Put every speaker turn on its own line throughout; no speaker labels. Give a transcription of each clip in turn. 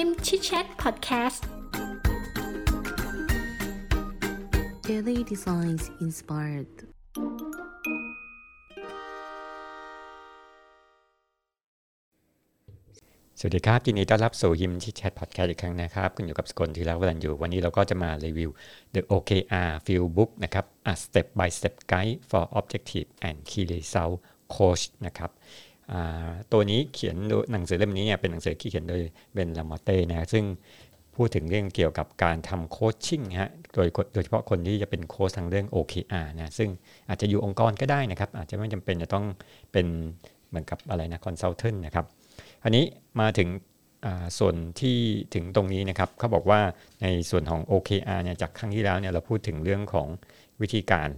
พิมพ์ชิดแชทพอดแคสต์
Daily Designs Inspired
สวัสดีครับยินดีต้อนรับสู่ยิมชิดแชทพอดแคสต์อีกครั้งนะครับคุณอยู่กับสกลทีรักวรันอยู่ วันนี้เราก็จะมารีวิว The OKR Field Book นะครับ A Step by Step Guide for Objective and Key Result Coach นะครับ ตัวนี้เขียนหนังสือเล่มนี้เนี่ยเป็นหนังสือที่เขียนโดยเบนลามอเต้นะซึ่งพูดถึงเรื่องเกี่ยวกับการทำโคชชิ่งฮะโดยโดยเฉพาะคนที่จะเป็นโค้ชทางเรื่อง OKR นะซึ่งอาจจะอยู่องค์กรก็ได้นะครับ อาจจะไม่จำเป็นจะต้องเป็นเหมือนกับอะไรนะคอนซัลเทนนะครับ อันนี้มาถึงส่วนที่ถึงตรงนี้นะครับเขาบอกว่าในส่วนของ OKR เนี่ยจากครั้งที่แล้วเนี่ยเราพูดถึงเรื่องของวิธีการ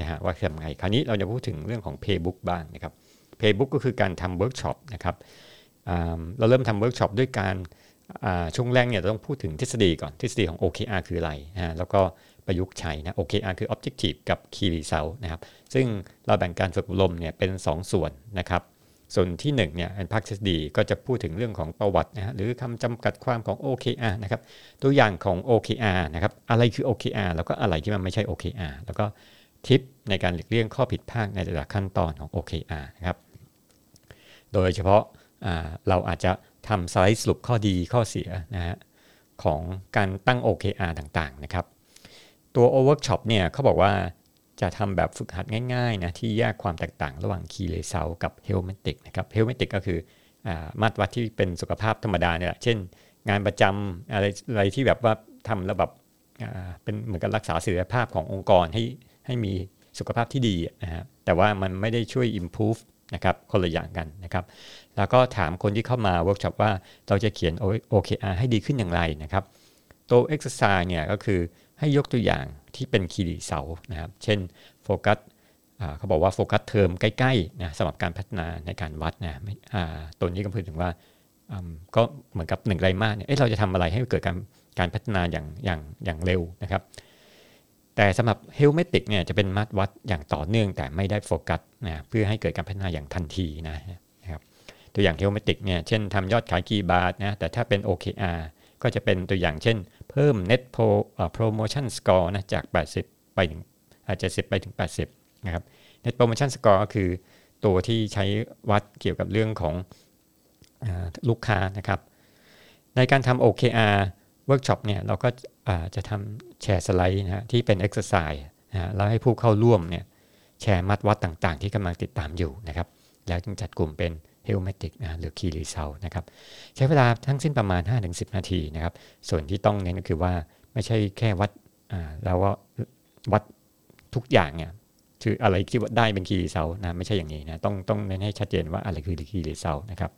นะฮะว่าทำไงคราวนี้เราจะพูดถึงเรื่องของ Playbook บ้างนะครับ Playbook ก็คือการทำเวิร์กช็อปนะครับเราเริ่มทำเวิร์กช็อปด้วยการช่วงแรกเนี่ยต้องพูดถึงทฤษฎีก่อนทฤษฎีของ OKR คืออะไรนะแล้วก็ประยุกต์ใช้นะ OKR คือ Objective กับ Key Result นะครับ ซึ่งเราแบ่งการฝึกอบรมเนี่ยเป็น 2 ส่วนนะครับ ส่วนที่1เนี่ยเป็นภาคทฤษฎีก็จะพูดถึงเรื่องของประวัตินะฮะหรือคำจำกัดความของ OKR นะครับ ตัวอย่างของ OKR นะครับ อะไรคือ OKR แล้วก็อะไรที่มันไม่ใช่ OKR แล้วก็ทิปในการหลีกเลี่ยงข้อผิดพลาดในแต่ละขั้นตอนของ OKR นะครับ โดยเฉพาะเราอาจจะทำสไลด์สรุปข้อดีข้อเสียนะฮะของการตั้ง OKR ต่างๆนะครับ ตัว Workshop เนี่ยเขาบอกว่าจะทำแบบฝึกหัดง่ายๆนะที่แยกความแตกต่างระหว่าง Key Result กับ Helmetic นะครับ Helmetic ก็คืออมาตรวัดที่เป็นสุขภาพธรรมดาเนี่ยเช่น งานประจำอะไรอะไรที่แบบว่าทำแล้วแบบเป็นเหมือนกับรักษาศักยภาพขององค์กรให้ให้มีสุขภาพที่ดีนะฮะแต่ว่ามันไม่ได้ช่วย improve นะครับคนละอย่างกันนะครับ แล้วก็ถามคนที่เข้ามาเวิร์กช็อปว่าเราจะเขียน OKR ให้ดีขึ้นอย่างไรนะครับ ตัว exercise เนี่ยก็คือให้ยกตัวอย่างที่เป็น key result นะครับ เช่นโฟกัสเขาบอกว่าโฟกัสเทอมใกล้ๆนะสำหรับการพัฒนาในการวัดนะตัวนี้ก็พูดถึงว่าก็เหมือนกับหนึ่งไตรมาสเนี่ยเราจะทำอะไรให้เกิดการการพัฒนาอย่างอย่างอย่างเร็วนะครับ แต่สำหรับ health metric เนี่ยจะเป็นมาตรวัดอย่างต่อเนื่องแต่ไม่ได้โฟกัสนะเพื่อให้เกิดการพัฒนาอย่างทันทีนะครับตัวอย่าง health metric เนี่ยเช่นทำยอดขายกี่บาทนะแต่ถ้าเป็น OKR ก็จะเป็นตัวอย่างเช่น เพิ่ม net pro promotion score นะจาก 80 ไปถึง70ไปถึง 80 นะครับ net promotion score ก็คือตัวที่ใช้วัดเกี่ยวกับเรื่องของอลูกค้านะครับ ในการทำ OKR workshop เนี่ยเราก็จะทำแชร์สไลด์นะฮะที่เป็น exercise นะแล้วให้ผู้เข้าร่วมเนี่ยแชร์มาตรวัดต่างๆ ที่กำลังติดตามอยู่นะครับ แล้วจึงจัดกลุ่มเป็น health metric นะหรือ key result นะครับ ใช้เวลาทั้งสิ้นประมาณ 5-10 นาทีนะครับ ส่วนที่ต้องเน้นก็คือว่าไม่ใช่แค่วัดแล้วก็วัดทุกอย่างเนี่ยคืออะไรที่วัดได้เป็น key result นะไม่ใช่อย่างนี้นะต้องต้องเน้นให้ชัดเจนว่าอะไรคือ key result นะครับ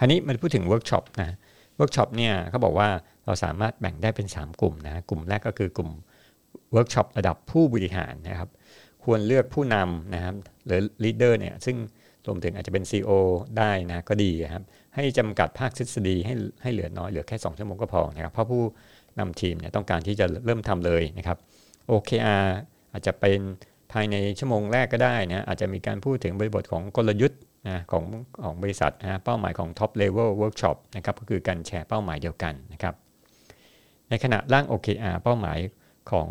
อันนี้มันพูดถึงเเวิร์กช็อปนะ วิร์กช็อปเนี่ยเขาบอกว่าเราสามารถแบ่งได้เป็น 3 กลุ่มนะกลุ่มแรกก็คือกลุ่มเวิร์กช็อประดับผู้บริหารนะครับ ควรเลือกผู้นำนะครับหรือ leader เนี่ยซึ่งรวมถึงอาจจะเป็น CEO ได้นะก็ดีครับ ให้จำกัดภาคทฤษฎีให้ให้เหลือน้อยเหลือแค่ 2 ชั่วโมงก็พอนะครับเพราะผู้นำทีมเนี่ยต้องการที่จะเริ่มทำเลยนะครับ OKR อาจจะเป็นภายในชั่วโมงแรกก็ได้นะอาจจะมีการพูดถึงบริบทของกลยุทธ์ นะของของบริษัทนะเป้าหมายของ Top Level Workshop นะครับก็คือการแชร์เป้าหมายเดียวกันนะครับในขณะร่าง OKR เป้าหมายของ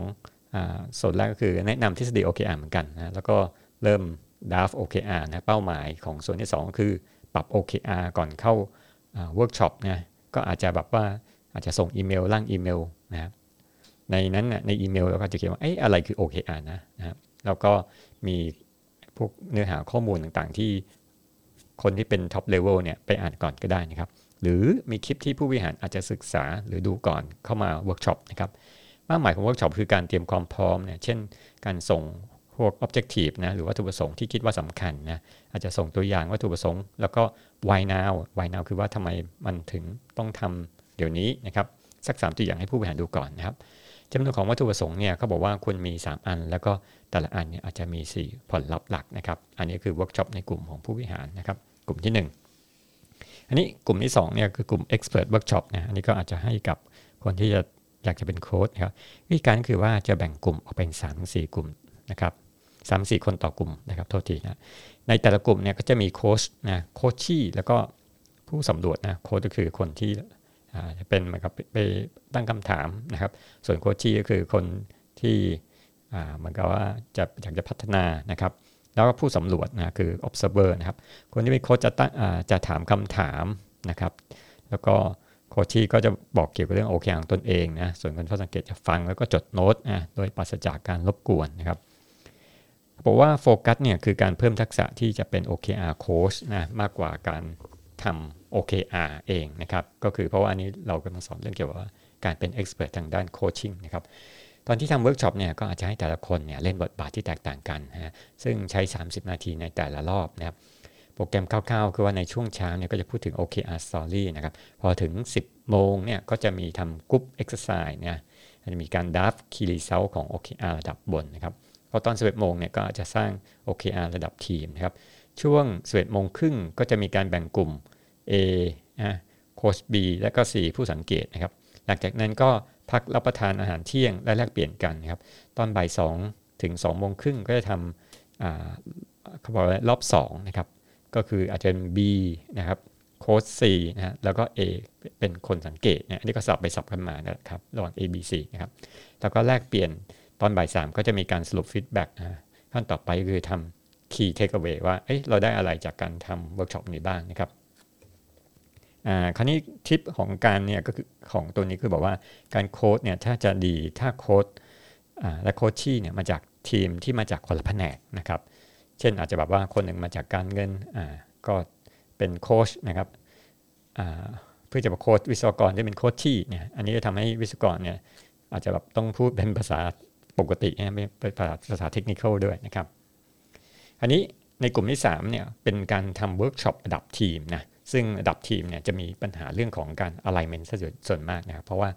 ส่วนแรกก็คือแนะนำทฤษฎี OKR เหมือนกันนะแล้วก็เริ่ม draft OKR นะเป้าหมายของส่วนที่2คือปรับ OKR ก่อนเข้าเวิร์กช็อปนะก็อาจจะแบบว่าอาจจะส่งอีเมลร่างอีเมลนะในนั้นนะในอีเมลเราก็จะเขียนว่าเอ๊ะอะไรคือ OKR นะนะแล้วก็มีพวกเนื้อหาข้อมูลต่างๆที่ คนที่เป็น top level เนี่ยไปอ่านก่อนก็ได้นะครับ หรือมีคลิปที่ผู้บริหารอาจจะศึกษาหรือดูก่อนเข้ามาเวิร์กช็อปนะครับเป้าหมายของเวิร์กช็อปคือการเตรียมความพร้อมเนี่ยเช่น การส่งพวก objective นะหรือวัตถุประสงค์ที่คิดว่าสำคัญนะอาจจะส่งตัวอย่างวัตถุประสงค์ แล้วก็ why now why now คือว่าทำไมมันถึงต้องทำเดี๋ยวนี้นะครับสักสามตัวอย่างให้ผู้บริหารดูก่อนนะครับจำนวนของวัตถุประสงค์เนี่ยเขาบอกว่าควรมี 3 อัน แล้วก็แต่ละอันเนี่ยอาจจะมี 4 ผลลัพธ์หลักนะครับ อันนี้คือเวิร์กช็อปในกลุ่มของผู้บริหารนะครับ กลุ่มที่ 1 อันนี้กลุ่มที่2เนี่ยคือกลุ่ม expert workshop นะอันนี้ก็อาจจะให้กับคนที่จะอยากจะเป็นโค้ดนะครับวิธีการคือว่าจะแบ่งกลุ่มออกเป็น3ามสี่กลุ่มนะครับสามสี่คนต่อกลุ่มนะครับโทษทีนะในแต่ละกลุ่มเนี่ยก็จะมีโค้ชนะโคชชี่แล้วก็ผู้สำรวจนะโค้ชก็คือคนที่จะเป็นเหมือนกับไปตั้งคำถามนะครับ ส่วนโค้ชี่ก็คือคนที่เหมือนกับว่าจะอยากจะพัฒนานะครับ แล้วก็ผู้สำรวจนะคือ observer นะครับ คนที่เป็นโค้ชจะตั้งจะถามคำถามนะครับ แล้วก็ coachee ก็จะบอกเกี่ยวกับเรื่อง OKR ของตนเองนะ ส่วนคนเฝ้าสังเกตจะฟังแล้วก็จดโน้ตนะโดยปราศจากการรบกวนนะครับบอกว่าโฟกัสเนี่ยคือการเพิ่มทักษะที่จะเป็น OKR coach นะมากกว่าการทำ OKR เองนะครับ ก็คือเพราะว่าอันนี้เรากำลังสอนเรื่องเกี่ยวกับการเป็น expert ทางด้าน coaching นะครับ ตอนที่ทำเวิร์กช็อปเนี่ยก็อาจจะให้แต่ละคนเนี่ยเล่นบทบาทที่แตกต่างกันนะซึ่งใช้ 30 นาทีในแต่ละรอบนะครับโปรแกรมคร่าวๆ คือว่าในช่วงเช้าเนี่ยก็จะพูดถึง OKR story นะครับพอถึง 10 โมงเนี่ยก็จะมีทำกรุ๊ป exercise เนี่ยจะมีการ draft key result ของ OKR ระดับบนนะครับพอตอน 11 โมงเนี่ยก็อาจจะสร้าง OKR ระดับทีมนะครับช่วง 11 โมงครึ่งก็จะมีการแบ่งกลุ่ม A นะโค้ช B และก็ C ผู้สังเกตนะครับหลังจากนั้นก็ พักรับประทานอาหารเที่ยงและแลกเปลี่ยนกันครับตอนบ่าย2ถึง2โมงครึ่งก็จะทำเขาบอกว่ารอบ2นะครับก็คืออาจจะเป็น B นะครับโค้ช C นะฮะแล้วก็ A เป็นคนสังเกตเนี่ยอันนี้ก็สับไปสับกันมานะครับระหว่าง A B C นะครับแล้วก็แลกเปลี่ยนตอนบ่าย3ก็จะมีการสรุป feedback นะขั้นต่อไปคือทำ key takeaway ว่าเอ้ยเราได้อะไรจากการทำเวิร์กช็อปนี้บ้างนะครับ อ่าคราวนี้ทิปของการเนี่ยก็คือของตัวนี้คือบอกว่าการโค้ชเนี่ยถ้าจะดีถ้าโค้ชอ่าและ coachee เนี่ยมาจากทีมที่มาจากคนละแผนกนะครับ เช่นอาจจะแบบว่าคนหนึ่งมาจากการเงินอ่าก็เป็นโค้ชนะครับอ่าเพื่อจะมาโค้ชวิศวกรที่เป็น coachee เนี่ยอันนี้จะทำให้วิศวกรเนี่ยอาจจะแบบต้องพูดเป็นภาษาปกตินะไม่เป็นภาษาภาษาเทคนิคด้วยนะครับ อันนี้ในกลุ่มที่3เนี่ยเป็นการทำเวิร์กช็อประดับทีมนะ ซึ่งระดับทีมเนี่ยจะมีปัญหาเรื่องของการ alignment ซะส่วนมากนะครับเพราะว่า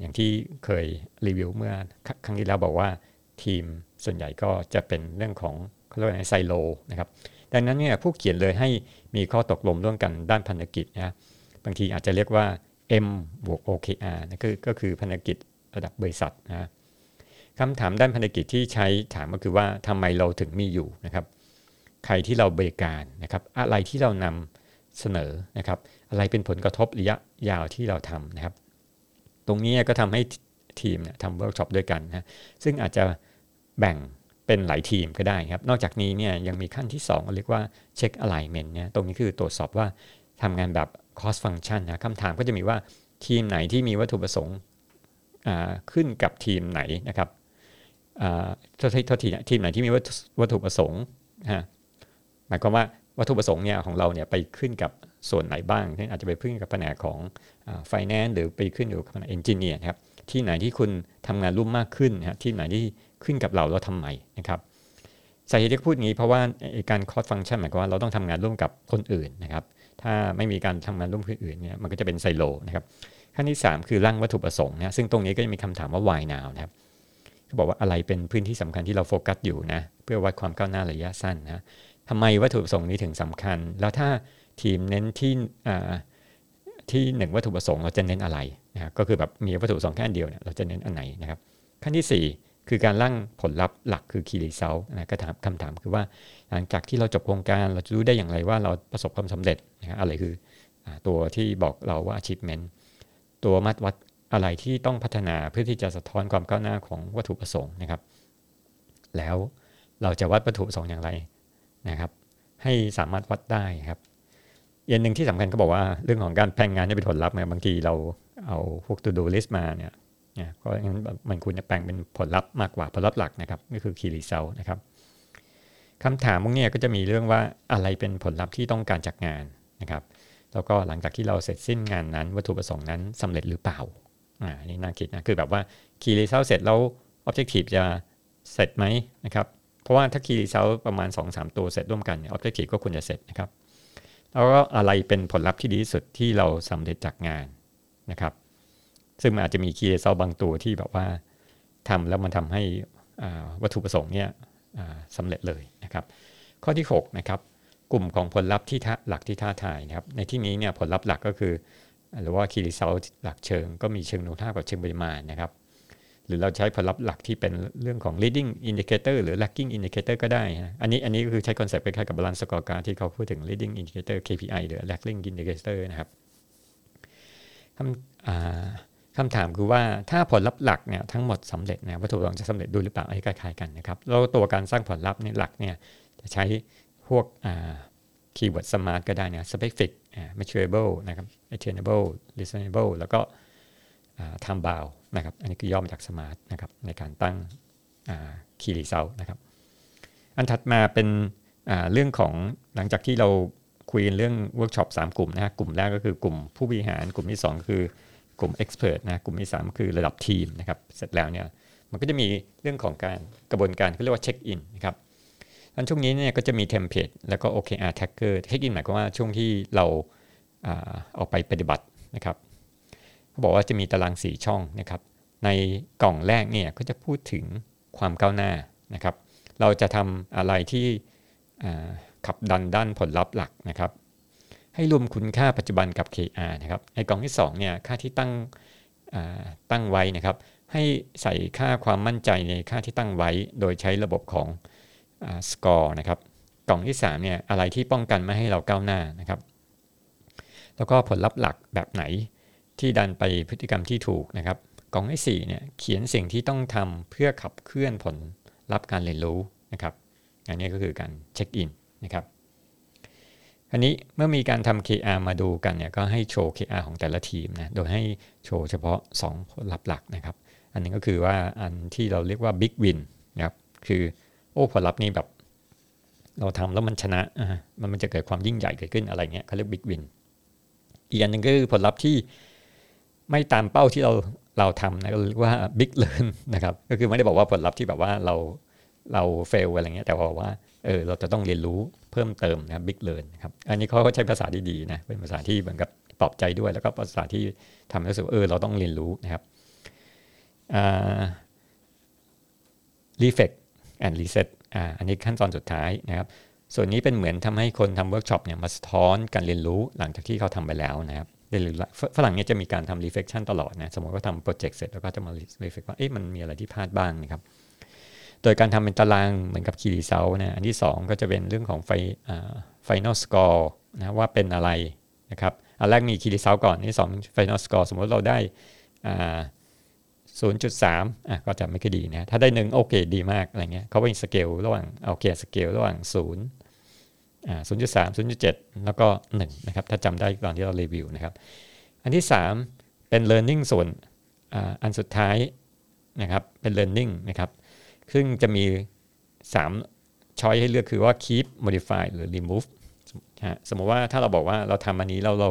อย่างที่เคยรีวิวเมื่อครั้งที่แล้วบอกว่าทีมส่วนใหญ่ก็จะเป็นเรื่องของเขาเรียกว่าไซโลนะครับดังนั้นเนี่ยผู้เขียนเลยให้มีข้อตกลงร่วมกันด้านพันธกิจนะบางทีอาจจะเรียกว่า M บวก OKR นะคือก็คือพันธกิจระดับบริษัทนะคำถามด้านพันธกิจที่ใช้ถามก็คือว่าทำไมเราถึงมีอยู่นะครับ ใครที่เราบริการนะครับ อะไรที่เรานำ เสนอนะครับ อะไรเป็นผลกระทบระยะยาวที่เราทำนะครับ ตรงนี้ก็ทำให้ทีมเนี่ยทำเวิร์กช็อปด้วยกันนะซึ่งอาจจะแบ่งเป็นหลายทีมก็ได้ครับ นอกจากนี้เนี่ยยังมีขั้นที่ 2 เรียกว่าเช็ค alignment เนี่ยตรงนี้คือตรวจสอบว่าทำงานแบบ cross function นะคำถามก็จะมีว่าทีมไหนที่มีวัตถุประสงค์ขึ้นกับทีมไหนนะครับโทษทีทีมไหนที่มีวัตถุประสงค์หมายความว่า วัตถุประสงค์เนี่ยของเราเนี่ยไปขึ้นกับส่วนไหนบ้างเช่นอาจจะไปขึ้นกับแผนกของไฟแนนซ์หรือไปขึ้นอยู่กับแผนก engineer ครับที่ไหนที่คุณทำงานร่วมมากขึ้นนะที่ไหนที่ขึ้นกับเราเราทำไมนะครับสาเหตุที่พูดงี้เพราะว่าการ cross function หมายความว่าเราต้องทำงานร่วมกับคนอื่นนะครับถ้าไม่มีการทำงานร่วมกับคนอื่นเนี่ยมันก็จะเป็นไซโลนะครับขั้นที่ 3 คือร่างวัตถุประสงค์นะซึ่งตรงนี้ก็จะมีคำถามว่า why now นะครับเขาบอกว่าอะไรเป็นพื้นที่สำคัญที่เราโฟกัสอยู่นะเพื่อวัดความก้าวหน้าระยะสั้นนะ ทำไมวัตถุประสงค์นี้ถึงสำคัญ แล้วถ้าทีมเน้นที่ที่หนึ่งวัตถุประสงค์เราจะเน้นอะไรนะก็คือแบบมีวัตถุประสงค์แค่เดียวเนี่ยเราจะเน้นอันไหนนะครับ ขั้นที่ 4 คือการร่างผลลัพธ์หลักคือคีรีเซลนะก็ถามคำถามคือว่าหลังจากที่เราจบโครงการเราจะรู้ได้อย่างไรว่าเราประสบความสำเร็จนะอะไรคือตัวที่บอกเราว่า achievement ตัวมัดวัดอะไรที่ต้องพัฒนาเพื่อที่จะสะท้อนความก้าวหน้าของวัตถุประสงค์นะครับ แล้วเราจะวัดวัตถุประสงค์อย่างไร ให้สามารถวัดได้ครับอย่างหนึ่งที่สำคัญก็บอกว่าเรื่องของการแพงงานจะเป็นผลลัพธ์เนี่ยบางทีเราเอาพวก to do list มาเนี่ยเนี่ยเพราะงั้นมันควรจะแปลงเป็นผลลัพธ์มากกว่าผลลัพธ์หลักนะครับก็คือ key result นะครับคำถามพวกนี้ก็จะมีเรื่องว่าอะไรเป็นผลลัพธ์ที่ต้องการจากงานนะครับ แล้วก็หลังจากที่เราเสร็จสิ้นงานนั้น วัตถุประสงค์นั้นสำเร็จหรือเปล่าอ่านี่น่าคิดนะคือแบบว่า key result เสร็จแล้ว objective จะเสร็จไหมนะครับ เพราะว่าถ้า key result ประมาณ 2-3 ตัวเสร็จร่วมกันเนี่ย objective ก็ควรจะเสร็จนะครับ แล้วก็อะไรเป็นผลลัพธ์ที่ดีที่สุดที่เราสำเร็จจากงานนะครับ ซึ่งมันอาจจะมี key result บางตัวที่แบบว่าทำแล้วมันทำให้วัตถุประสงค์เนี่ยสำเร็จเลยนะครับ ข้อที่6นะครับกลุ่มของผลลัพธ์ที่หลักที่ท้าทายนะครับ ในที่นี้เนี่ยผลลัพธ์หลักก็คือ หรือว่า key result หลักเชิง ก็มีเชิงคุณภาพกับเชิงปริมาณนะครับ หรือเราใช้ผลลัพธ์หลักที่เป็นเรื่องของ leading indicator หรือ lagging indicator ก็ได้นะอันนี้อันนี้ก็คือใช้ concept คล้ายๆกับ balance scorecard ที่เขาพูดถึง leading indicator KPI หรือ lagging indicator นะครับคำคำถามคือว่าถ้าผลลัพธ์หลักเนี่ยทั้งหมดสำเร็จนะวัตถุประสงค์จะสำเร็จด้วยหรือเปล่าไอ้คล้ายๆกันนะครับแล้วตัวการสร้างผลลัพธ์เนี่ยหลักเนี่ยจะใช้พวก keyword smart ก็ได้นะ specific measurable นะครับ attainable reasonable แล้วก็ time bound นะครับ อันนี้คือย่อมาจาก smart นะครับในการตั้ง key result นะครับ อันถัดมาเป็นเรื่องของหลังจากที่เราคุยเรื่องเวิร์กช็อป3กลุ่มนะกลุ่มแรกก็คือกลุ่มผู้บริหาร กลุ่มที่ 2 คือกลุ่ม expert นะกลุ่มที่ 3 คือระดับทีมนะครับ เสร็จแล้วเนี่ยมันก็จะมีเรื่องของการกระบวนการที่เรียกว่าเช็คอินนะครับอันช่วงนี้เนี่ยก็จะมี template แล้วก็ OKR Tracker check-in หมายความว่าช่วงที่เราออกไปปฏิบัตินะครับ เขาบอกว่าจะมีตารางสี่ช่องนะครับ ในกล่องแรกเนี่ยก็จะพูดถึงความก้าวหน้านะครับ เราจะทำอะไรที่ขับดันด้านผลลัพธ์หลักนะครับ ให้รวมคุณค่าปัจจุบันกับ KR นะครับในกล่องที่2เนี่ยค่าที่ตั้งตั้งไว้นะครับ ให้ใส่ค่าความมั่นใจในค่าที่ตั้งไว้ โดยใช้ระบบของสกอร์นะครับ กล่องที่3เนี่ยอะไรที่ป้องกันไม่ให้เราก้าวหน้านะครับ แล้วก็ผลลัพธ์หลักแบบไหน ที่ดันไปพฤติกรรมที่ถูกนะครับกล่องที่4เนี่ยเขียนสิ่งที่ต้องทำเพื่อขับเคลื่อนผลลัพธ์การเรียนรู้นะครับอันนี้ก็คือการเช็คอินนะครับอันนี้เมื่อมีการทำ KR มาดูกันเนี่ยก็ให้โชว์ KR ของแต่ละทีมนะโดยให้โชว์เฉพาะ 2 ผลลัพธ์หลักนะครับ อันนึงก็คือว่าอันที่เราเรียกว่า Big Win นะครับคือโอ้ผลลัพธ์นี้แบบเราทำแล้วมันชนะมันมันจะเกิดความยิ่งใหญ่เกิดขึ้นอะไรเงี้ยเขาเรียกบิ๊กวินอีกอันหนึ่งก็คือผลลัพธ์ที่ ไม่ตามเป้าที่เราเราทำนะก็เรียกว่าbig learn นะครับก็คือไม่ได้บอกว่าผลลัพธ์ที่แบบว่าเราเรา fail อะไรเงี้ยแต่บอกว่าเออเราจะต้องเรียนรู้เพิ่มเติมนะ big learn ครับอันนี้เขาก็ใช้ภาษาดีๆนะเป็นภาษาที่เหมือนกับปลอบใจด้วย แล้วก็ภาษาที่ทำให้รู้สึกเออเราต้องเรียนรู้นะครับ reflect and reset อ่าอันนี้ขั้นตอนสุดท้ายนะครับ ส่วนนี้เป็นเหมือนทำให้คนทำเวิร์กช็อปเนี่ยมาสะท้อนการเรียนรู้หลังจากที่เขาทำไปแล้วนะครับหรือฝรั่งเนี่ยจะมีการทำ reflection ตลอดนะ สมมติว่าทำ project เสร็จแล้วก็จะมา reflect ว่าเอ๊ะมันมีอะไรที่พลาดบ้างนะครับ โดยการทำเป็นตารางเหมือนกับ key result นะ อันที่ 2 ก็จะเป็นเรื่องของไฟ final score นะว่าเป็นอะไรนะครับ อันแรกมี key result ก่อนที่2 final score สมมติเราได้0.3อะก็จะไม่ค่อยดีนะ ถ้าได้หนึ่งโอเคดีมากอะไรเงี้ยเขาเป็นสเกลระหว่างโอเคสเกลระหว่าง0อ่า 0.3 0.7 แล้วก็ 1 นะครับ ถ้าจำได้ตอนที่เรารีวิวนะครับ อันที่ 3 เป็น learning ส่วนอ่าอันสุดท้ายนะครับ เป็น learning นะครับ ซึ่งจะมี 3 ช้อยให้เลือกคือว่า keep modify หรือ remove สมมติว่าถ้าเราบอกว่าเราทำอันนี้แล้วเรา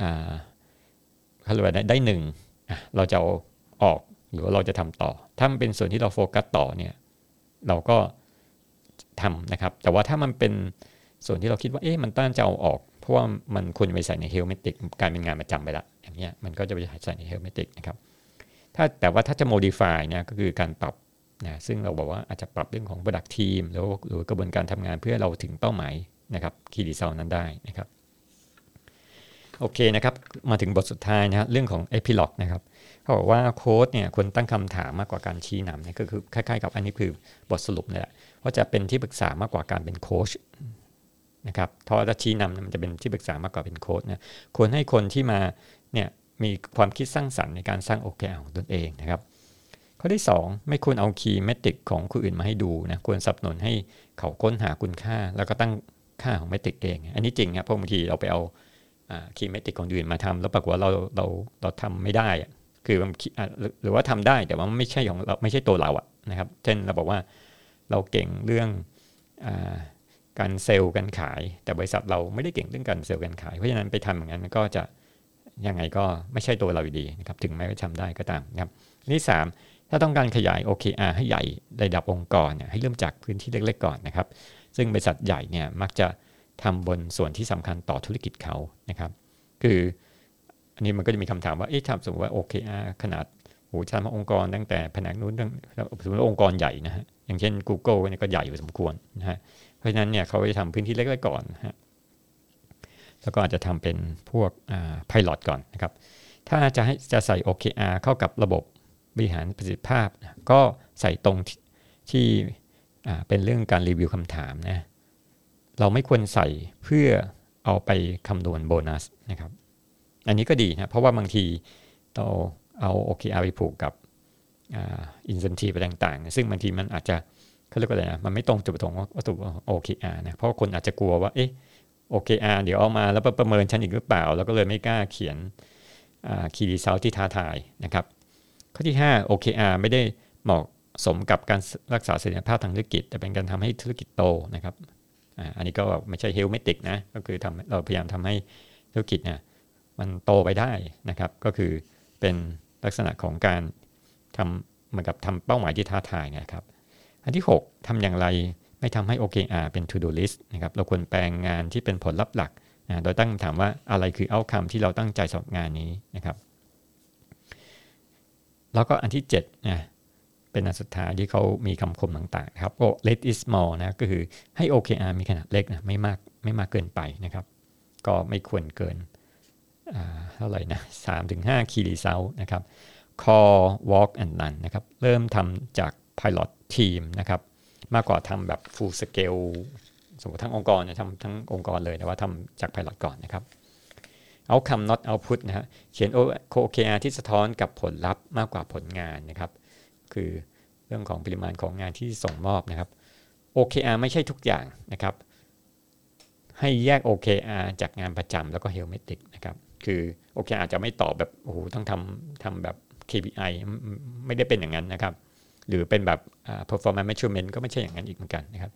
อ่าเขาเรียกว่าได้หนึ่งเราจะเอาออกหรือว่าเราจะทำต่อ ถ้ามันเป็นส่วนที่เราโฟกัสต่อเนี่ย เราก็ทำนะครับ แต่ว่าถ้ามันเป็น ส่วนที่เราคิดว่าเอ๊ะมันต้านจะเอาออก เพราะว่ามันควรไปใส่ในเฮลเมติกการเป็นงานประจำไปละอย่างเงี้ยมันก็จะไปใส่ในเฮลเมติกนะครับถ้าแต่ว่าถ้าจะ modify เนี่ยก็คือการปรับนะซึ่งเราบอกว่าอาจจะปรับเรื่องของ product team หรือหรือกระบวนการทำงานเพื่อเราถึงเป้าหมายนะครับคีย์ดีเซลนั้นได้นะครับโอเคนะครับ มาถึงบทสุดท้ายนะเรื่องของ epilogue นะครับเขาบอกว่าโค้ดเนี่ยควรตั้งคำถามมากกว่าการชี้นำเนี่ยก็คือคล้ายๆกับอันนี้คือบทสรุปเนี่ยว่าจะเป็นที่ปรึกษามากกว่าการเป็นโค้ช นะครับเพราะถ้าชี้นำมันจะเป็นที่ปรึกษามากกว่าเป็นโค้ชนะควรให้คนที่มาเนี่ยมีความคิดสร้างสรรค์ในการสร้างโอเคของตนเองนะครับ ข้อที่ 2 ไม่ควรเอาคีย์เมติกของคนอื่นมาให้ดูนะควรสนับสนุนให้เขาค้นหาคุณค่า แล้วก็ตั้งค่าของเมติกเอง อันนี้จริงครับเพราะบางทีเราไปเอาคีย์เมติกของอื่นมาทำแล้วปรากฏว่าเราเราเราทำไม่ได้คือหรือว่าทำได้แต่ว่าไม่ใช่ของเราไม่ใช่ตัวเราอะนะครับ เช่นเราบอกว่าเราเก่งเรื่องอ การเซลล์การขาย แต่บริษัทเราไม่ได้เก่งเรื่องการเซลล์การขายเพราะฉะนั้นไปทำอย่างนั้นก็จะยังไงก็ไม่ใช่ตัวเราอยู่ดีนะครับถึงแม้จะทำได้ก็ตามนะครับนี่3ถ้าต้องการขยาย OKR ให้ใหญ่ระดับองค์กรเนี่ยให้เริ่มจากพื้นที่เล็กๆก่อนนะครับ ซึ่งบริษัทใหญ่เนี่ยมักจะทำบนส่วนที่สำคัญต่อธุรกิจเขานะครับ คืออันนี้มันก็จะมีคำถามว่าเอ๊ะถ้าสมมติว่าโอเคขนาดโอ้ทำองค์กรตั้งแต่แผนกนู้นสมมติองค์กรใหญ่นะฮะอย่างเช่น Google เนี่ยก็ใหญ่อยู่สมควรนะฮะ เพราะฉะนั้นเนี่ยเขาจะทำพื้นที่เล็กๆก่อนฮะแล้วก็อาจจะทำเป็นพวกอ่า pilot ก่อนนะครับ ถ้าจะให้จะใส่ OKR เข้ากับระบบบริหารประสิทธิภาพ ก็ใส่ตรงที่เป็นเรื่องการรีวิวคำถามนะเราไม่ควรใส่เพื่อเอาไปคำนวณโบนัสนะครับ อันนี้ก็ดีนะเพราะว่าบางทีเราเอา OKR ไปผูกกับอินเซนทีฟต่างๆ ซึ่งบางทีมันอาจจะ เขาเรียกว่าอะไรนะมันไม่ตรงจุดประสงค์วัตถุ OKR นะเพราะคนอาจจะกลัวว่าเอ๊ะ OKR เดี๋ยวเอามาแล้วประเมินฉันอีกหรือเปล่า แล้วก็เลยไม่กล้าเขียนคีรีเซลที่ท้าทายนะครับ ข้อที่ 5 OKR ไม่ได้เหมาะสมกับการรักษาเสถียรภาพทางธุรกิจ แต่เป็นการทำให้ธุรกิจโตนะครับอันนี้ก็ไม่ใช่เฮลเมติกนะก็คือทำเราพยายามทำให้ธุรกิจเนี่ยมันโตไปได้นะครับ ก็คือเป็นลักษณะของการทำเหมือนกับทำเป้าหมายที่ท้าทายนะครับ อันที่ 6ทำอย่างไรไม่ทำให้ OKR เป็น to do list นะครับเราควรแปลงงานที่เป็นผลลัพธ์หลักนะโดยตั้งคำถามว่าอะไรคือเอาคำที่เราตั้งใจสำหรับงานนี้นะครับ แล้วก็อันที่7นะเป็นอันสุดท้ายที่เขามีคำคมต่างๆครับโอ้ let is small นะก็คือให้ OKR มีขนาดเล็กนะไม่มากไม่มากเกินไปนะครับ ก็ไม่ควรเกินเท่าไหร่นะสามถึงห้าคีรีเซลนะครับ call walk and run นะครับ เริ่มทำจาก pilot team นะครับ มากกว่าทำแบบ full scale สมมติทั้งองค์กรเนี่ยทำทั้งองค์กรเลยแต่ว่าทำจาก pilot ก่อนนะครับเอาคำ not output นะฮะเขียน OKR ที่สะท้อนกับผลลัพธ์มากกว่าผลงานนะครับ คือเรื่องของปริมาณของงานที่ส่งมอบนะครับ OKR ไม่ใช่ทุกอย่างนะครับ ให้แยก OKR จากงานประจำแล้วก็ h e l m e t i c นะครับ คือ OKR อาจจะไม่ตอบแบบโอ้โหต้องทำทำแบบ KPI ไม่ได้เป็นอย่างนั้นนะครับ หรือเป็นแบบ performance measurement ก็ไม่ใช่อย่างนั้นอีกเหมือนกันนะครับ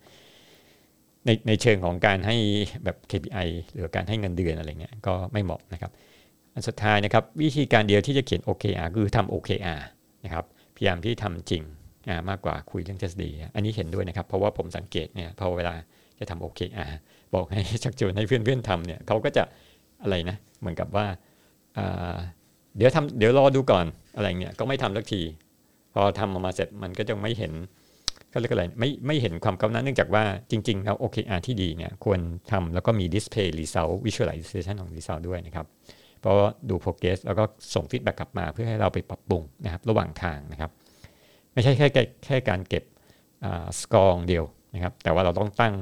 ในในเชิงของการให้แบบ KPI หรือการให้เงินเดือนอะไรเงี้ยก็ไม่เหมาะนะครับ อันสุดท้ายนะครับวิธีการเดียวที่จะเขียน OKR คือทำ OKR นะครับพยายามที่ทำจริงมากกว่าคุยเรื่องทฤษฎีอันนี้เห็นด้วยนะครับ เพราะว่าผมสังเกตเนี่ยพอเวลาจะทำ OKR บอกให้ชักชวนให้เพื่อนๆทำเนี่ยเขาก็จะอะไรนะเหมือนกับว่าเดี๋ยวทำเดี๋ยวรอดูก่อนอะไรเงี้ยก็ไม่ทำสักที พอทำออกมาเสร็จมันก็จะไม่เห็นก็เรียกอะไรไม่ไม่เห็นความก้าวหน้าเนื่องจากว่าจริง ๆ แล้ว OKR ที่ดีเนี่ยควรทำแล้วก็มี display result visualization ของ result ด้วยนะครับ เพราะดู progress แล้วก็ส่ง feedback กลับมาเพื่อให้เราไปปรับปรุงนะครับระหว่างทางนะครับ ไม่ใช่แค่แค่การเก็บสกอร์เดียวนะครับ แต่ว่าเราต้องตั้ง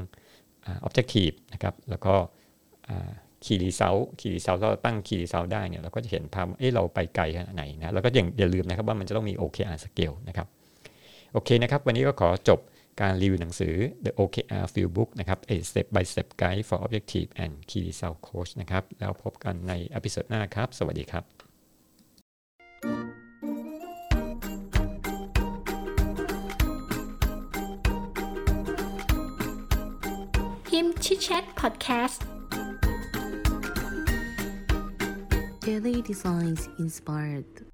objective นะครับแล้วก็ key result key result เราตั้ง key result ได้เนี่ยเราก็จะเห็นภาพเอ้เราไปไกลขนาดไหนนะแล้วก็อย่าอย่าลืมนะครับว่ามันจะต้องมี OKR scale นะครับโอเคนะครับ วันนี้ก็ขอจบการรีวิวหนังสือ The OKR Field Book นะครับ A Step by Step Guide for Objective and Key Result Coach นะครับ แล้วพบกันใน episode หน้าครับ สวัสดีครับ
ฮิมชิแชทพอดแคสต์
Kelly Designs inspired.